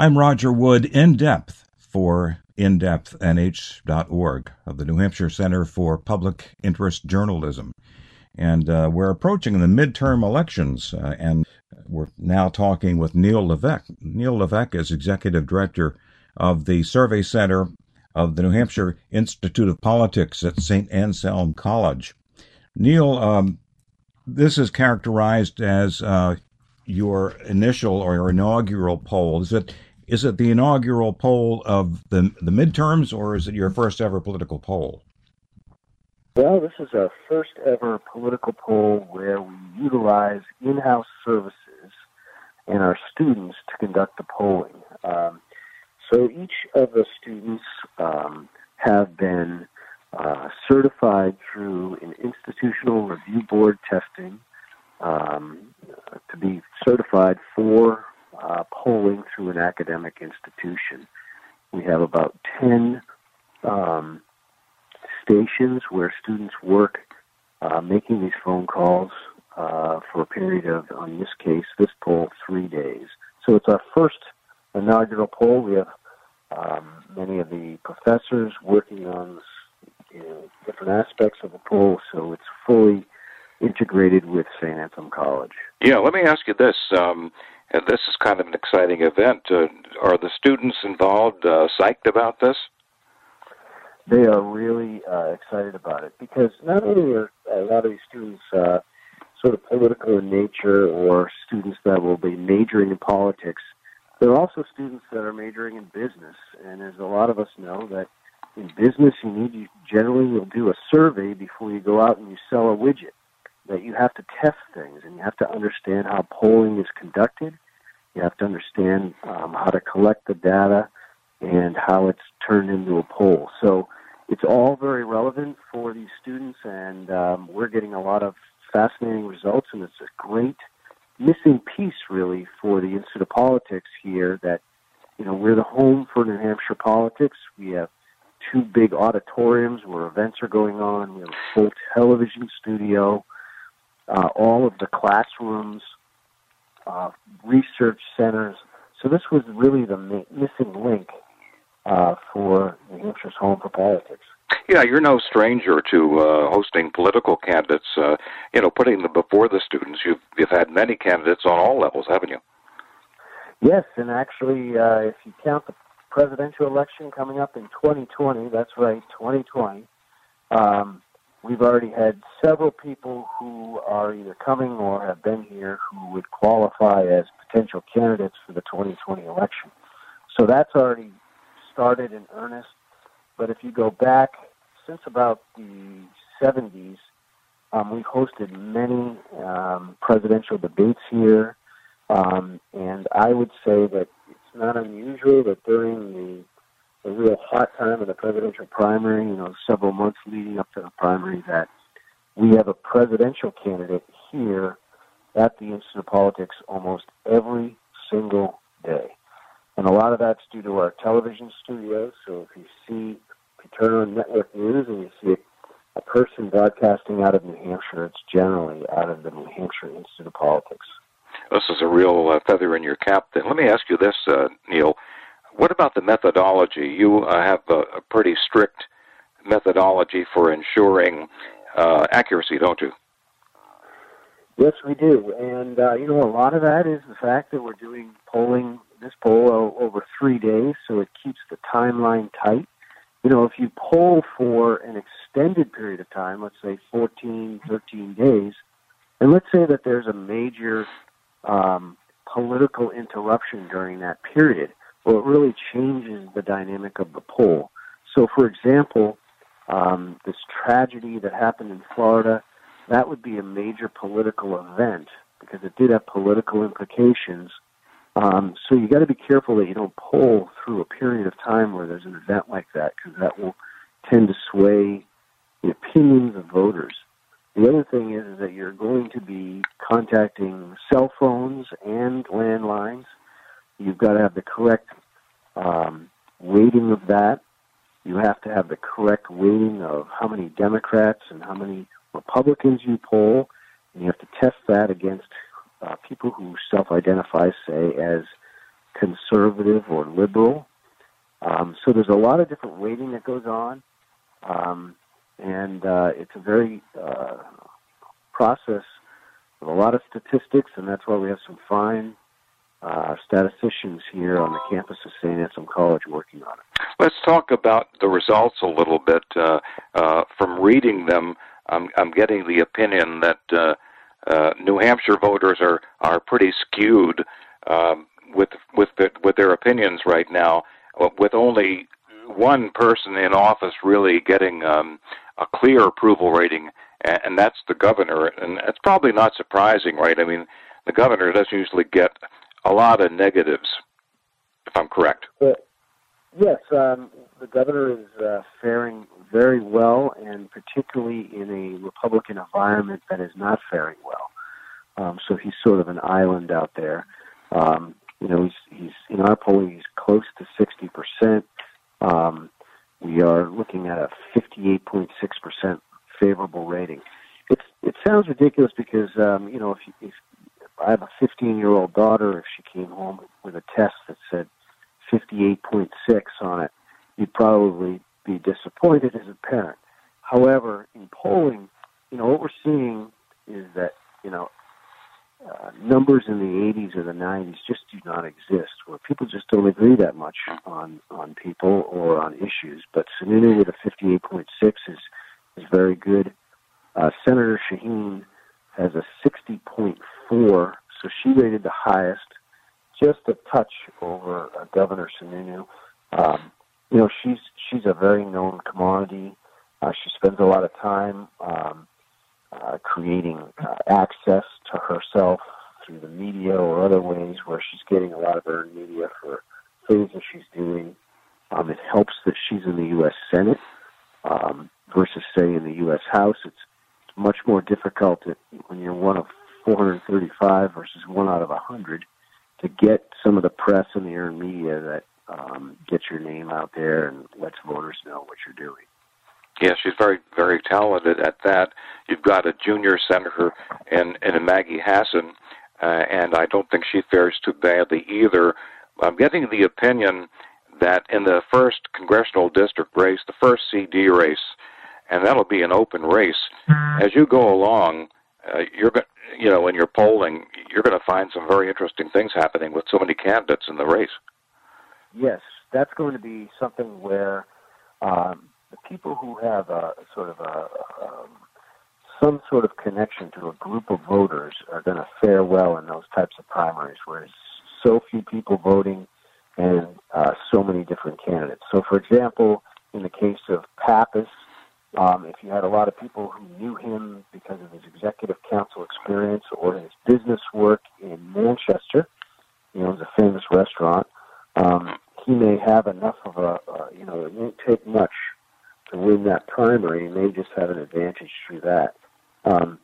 I'm Roger Wood, in depth for indepthnh.org of the New Hampshire Center for Public Interest Journalism. And uh, we're approaching the midterm elections, uh, and we're now talking with Neil Levesque. Neil Levesque is executive director of the Survey Center of the New Hampshire Institute of Politics at St. Anselm College. Neil, um, this is characterized as uh, your initial or your inaugural poll. Is it is it the inaugural poll of the the midterms, or is it your first ever political poll? Well, this is our first ever political poll where we utilize in-house services and our students to conduct the polling. Um, so each of the students um, have been uh, certified through an institutional review board testing um, to be certified for uh, polling through an academic institution. We have about 10 um, stations where students work uh, making these phone calls uh, for a period of, in this case, this poll, three days. So it's our first inaugural poll. We have um, many of the professors working on you know, different aspects of the poll, so it's fully integrated with St. Anselm College. Yeah, let me ask you this. Um, this is kind of an exciting event. Uh, are the students involved uh, psyched about this? They are really uh, excited about it because not only are a lot of these students uh, sort of political in nature or students that will be majoring in politics, there are also students that are majoring in business. And as a lot of us know, that in business you need you generally will do a survey before you go out and you sell a widget that you have to test things and you have to understand how polling is conducted. You have to understand um, how to collect the data and how it's turned into a poll. So it's all very relevant for these students, and um, we're getting a lot of fascinating results, and it's a great missing piece, really, for the Institute of Politics here that, you know, we're the home for New Hampshire politics. We have two big auditoriums where events are going on. We have a full television studio uh, all of the classrooms, uh, research centers. So this was really the ma- missing link uh, for New Hampshire's Home for Politics. Yeah, you're no stranger to uh, hosting political candidates. Uh, you know, putting them before the students. You've you've had many candidates on all levels, haven't you? Yes, and actually, uh, if you count the presidential election coming up in 2020, that's right, 2020. Um, we've already had several people who are either coming or have been here who would qualify as potential candidates for the 2020 election. So that's already started in earnest. But if you go back since about the 70s, um, we've hosted many um, presidential debates here. Um, and I would say that it's not unusual that during the a real hot time in the presidential primary, you know, several months leading up to the primary, that we have a presidential candidate here at the Institute of Politics almost every single day. And a lot of that's due to our television studios. So if you see, if you turn on network news and you see a person broadcasting out of New Hampshire, it's generally out of the New Hampshire Institute of Politics. This is a real uh, feather in your cap. Then let me ask you this, uh, Neil. What about the methodology? You uh, have a, a, pretty strict methodology for ensuring uh, accuracy, don't you? Yes, we do. And, uh, you know, a lot of that is the fact that we're doing polling, this poll over three days, so it keeps the timeline tight. You know, if you poll for an extended period of time, let's say 14, 13 days, and let's say that there's a major um, political interruption during that period, well, it really changes the dynamic of the poll. So, for example, um, this tragedy that happened in Florida, that would be a major political event because it did have political implications. Um, so you got to be careful that you don't poll through a period of time where there's an event like that because that will tend to sway the opinions of voters. The other thing is, is that you're going to be contacting cell phones and landlines You've got to have the correct um, weighting of that. You have to have the correct weighting of how many Democrats and how many Republicans you poll. And you have to test that against uh, people who self-identify, say, as conservative or liberal. Um, so there's a lot of different weighting that goes on, um, and uh, it's a very uh, process with a lot of statistics, and that's why we have some fine uh, statisticians here on the campus of St. Anselm College working on it. Let's talk about the results a little bit. Uh, uh, from reading them, I'm, I'm getting the opinion that uh, uh, New Hampshire voters are are pretty skewed um, with with the, with their opinions right now, with only one person in office really getting um, a clear approval rating, and, that's the governor. And it's probably not surprising, right? I mean, the governor doesn't usually get a lot of negatives, if I'm correct. But, yes, um, the governor is uh, faring very well, and particularly in a Republican environment that is not faring well. Um, so he's sort of an island out there. Um, you know, he's, he's in our polling, he's close to 60%. Um, we are looking at a 58.6% favorable rating. It's, it sounds ridiculous because, um, you know, if, if I have a 15 year old daughter, if she came home with a test that said 58.6 on it, you'd probably be disappointed as a parent. However, in polling, you know, what we're seeing is that, you know, uh, numbers in the 80s or the 90s just do not exist, where people just don't agree that much on on people or on issues. But Sununu with a 58.6 is is very good. Uh, Senator Shaheen has a 60.4, so she rated the highest, just a touch over uh, Governor Sununu. Um, you know, she's she's a very known commodity. Uh, she spends a lot of time um, uh, creating uh, access to herself through the media or other ways where she's getting a lot of earned media for things that she's doing. Um, it helps that she's in the U.S. Senate um, versus, say, in the U.S. House. It's much more difficult to, when you're one of 435 versus one out of 100 to get some of the press and the earned media that um, gets your name out there and lets voters know what you're doing. Yeah, she's very, very talented at that. You've got a junior senator in, in Maggie Hassan, uh, and I don't think she fares too badly either. I'm getting the opinion that in the first congressional district race, the first CD race, and that'll be an open race. As you go along, uh, you're going, you know, when you're polling, you're going to find some very interesting things happening with so many candidates in the race. Yes, that's going to be something where um, the people who have a sort of a um, some sort of connection to a group of voters are going to fare well in those types of primaries, where so few people voting and uh, so many different candidates. So, for example, in the case of Pappas, um, if you had a lot of people who knew him because of his executive council experience or his business work in Manchester, you know, it's a famous restaurant, um, he may have enough of a, uh, you know, it won't take much to win that primary, He may just have an advantage through that. Um,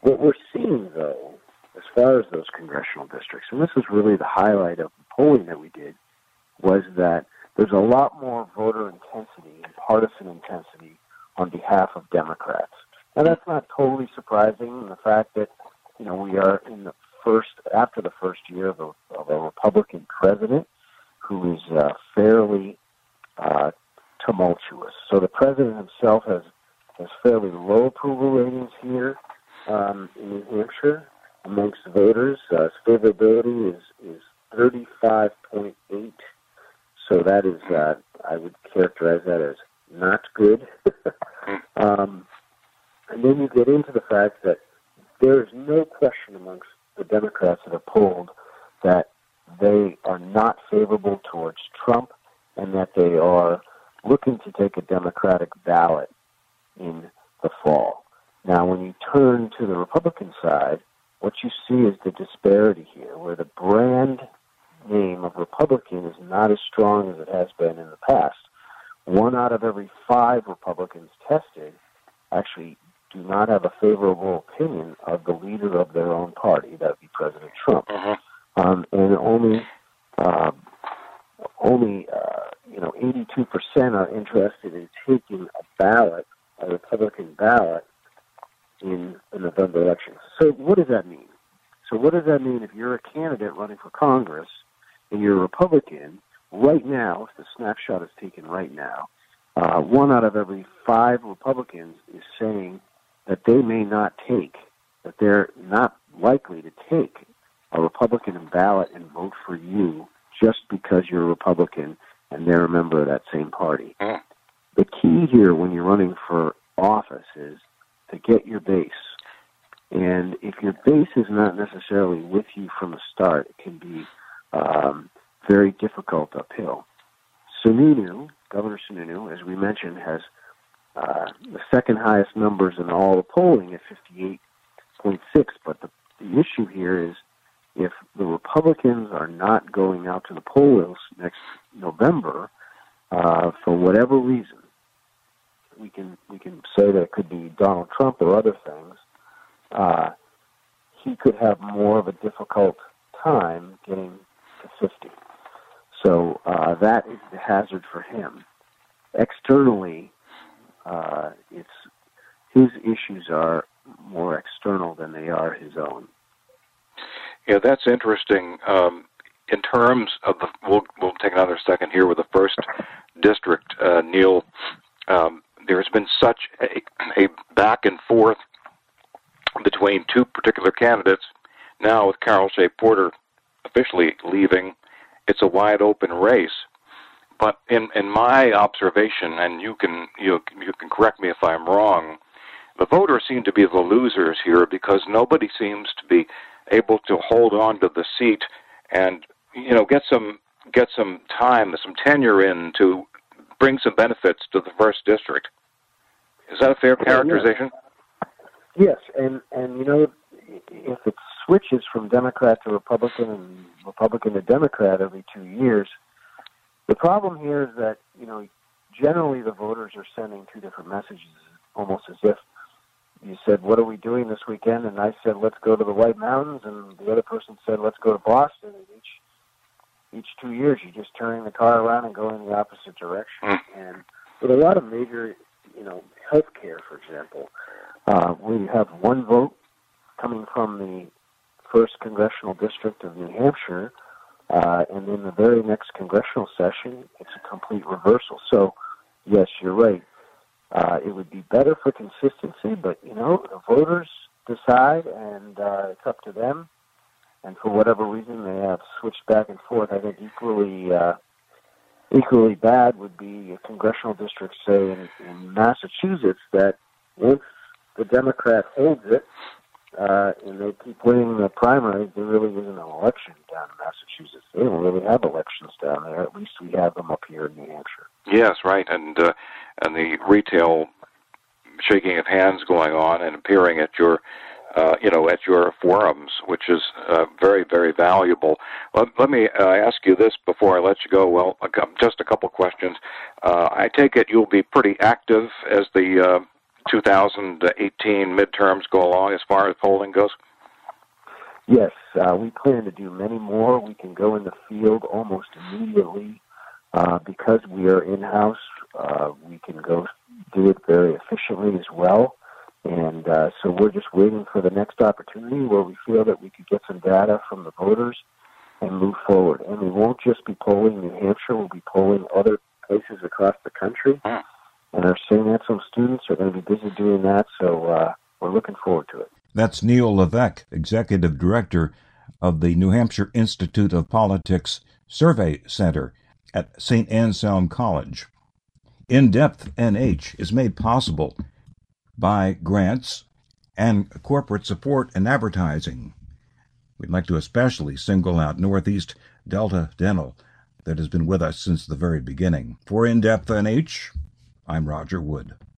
what we're seeing, though, as far as those congressional districts, and this is really the highlight of the polling that we did, was that there's a lot more voter intensity and partisan intensity on behalf of Democrats. And that's not totally surprising in the fact that, you know, we are in the first, after the first year of a, of a Republican president who is uh, fairly uh, tumultuous. So the president himself has has fairly low approval ratings here um, in New Hampshire amongst voters. Uh, his favorability is is thirty five point eight. So that is uh, I would characterize that as not good. Then you get into the fact that there is no question amongst the Democrats that are polled that they are not favorable towards Trump and that they are looking to take a Democratic ballot in the fall. Now, when you turn to the Republican side, what you see is the disparity here, where the brand name of Republican is not as strong as it has been in the past. One out of every five Republicans tested actually do not have a favorable opinion of the leader of their own party, that would be President Trump. Uh-huh. Um, and only uh, only uh, you know 82% are interested in taking a ballot, a Republican ballot, in the November election. So what does that mean? So what does that mean if you're a candidate running for Congress and you're a Republican, right now, if the snapshot is taken right now, uh, one out of every five Republicans is saying that they may not take, that they're not likely to take a Republican ballot and vote for you just because you're a Republican and they're a member of that same party. Mm. The key here when you're running for office is to get your base. And if your base is not necessarily with you from the start, it can be um, very difficult uphill. Sununu, Governor Sununu, as we mentioned, has uh, the second highest numbers in all the polling at 58.6. But the, the issue here is if the Republicans are not going out to the polls next November, uh, for whatever reason, we can we can say that it could be Donald Trump or other things. Uh, he could have more of a difficult time getting to 50. So uh, that is the hazard for him. Externally, uh, it's his issues are more external than they are his own. Yeah, that's interesting. Um, in terms of the, we'll we'll take another second here with the first district, uh, Neil. Um, there's been such a, a back and forth between two particular candidates. Now, with Carol Shea Porter officially leaving, it's a wide open race. But in in my observation, and you can you you can correct me if I'm wrong, the voters seem to be the losers here because nobody seems to be able to hold on to the seat and you know get some get some time, some tenure in to bring some benefits to the first district. Is that a fair characterization? Yes, and and you know if it switches from Democrat to Republican and Republican to Democrat every two years, the problem here is that you know generally the voters are sending two different messages, almost as if you said, "What are we doing this weekend?" and I said, "Let's go to the White Mountains," and the other person said, "Let's go to Boston." And each each two years, you're just turning the car around and going the opposite direction. Mm. And with a lot of major, you know, health care, for example, uh, we have one vote coming from the first congressional district of New Hampshire, uh, and then the very next congressional session, it's a complete reversal. So, yes, you're right. Uh, it would be better for consistency, but you know the voters decide, and uh, it's up to them. And for whatever reason, they have switched back and forth. I think equally uh, equally bad would be a congressional district, say in, in Massachusetts, that once the Democrat holds it, uh, and they keep winning the primaries, there really isn't an election down in Massachusetts. They don't really have elections down there. At least we have them up here in New Hampshire. Yes, right, and uh, and the retail shaking of hands going on and appearing at your uh, you know, at your forums, which is uh, very, very valuable. Let, let me uh, ask you this before I let you go. Well, just a couple questions. Uh, I take it you'll be pretty active as the uh, 2018 midterms go along as far as polling goes? Yes, uh, we plan to do many more. We can go in the field almost immediately uh, because we are in house. Uh, we can go do it very efficiently as well. And uh, so we're just waiting for the next opportunity where we feel that we could get some data from the voters and move forward. And we won't just be polling New Hampshire, we'll be polling other places across the country. Hmm and our St. Anselm students are going to be busy doing that, so uh, we're looking forward to it. That's Neil Levesque, Executive Director of the New Hampshire Institute of Politics Survey Center at St. Anselm College. In Depth NH is made possible by grants and corporate support and advertising. We'd like to especially single out Northeast Delta Dental that has been with us since the very beginning. For In Depth NH, I'm Roger Wood.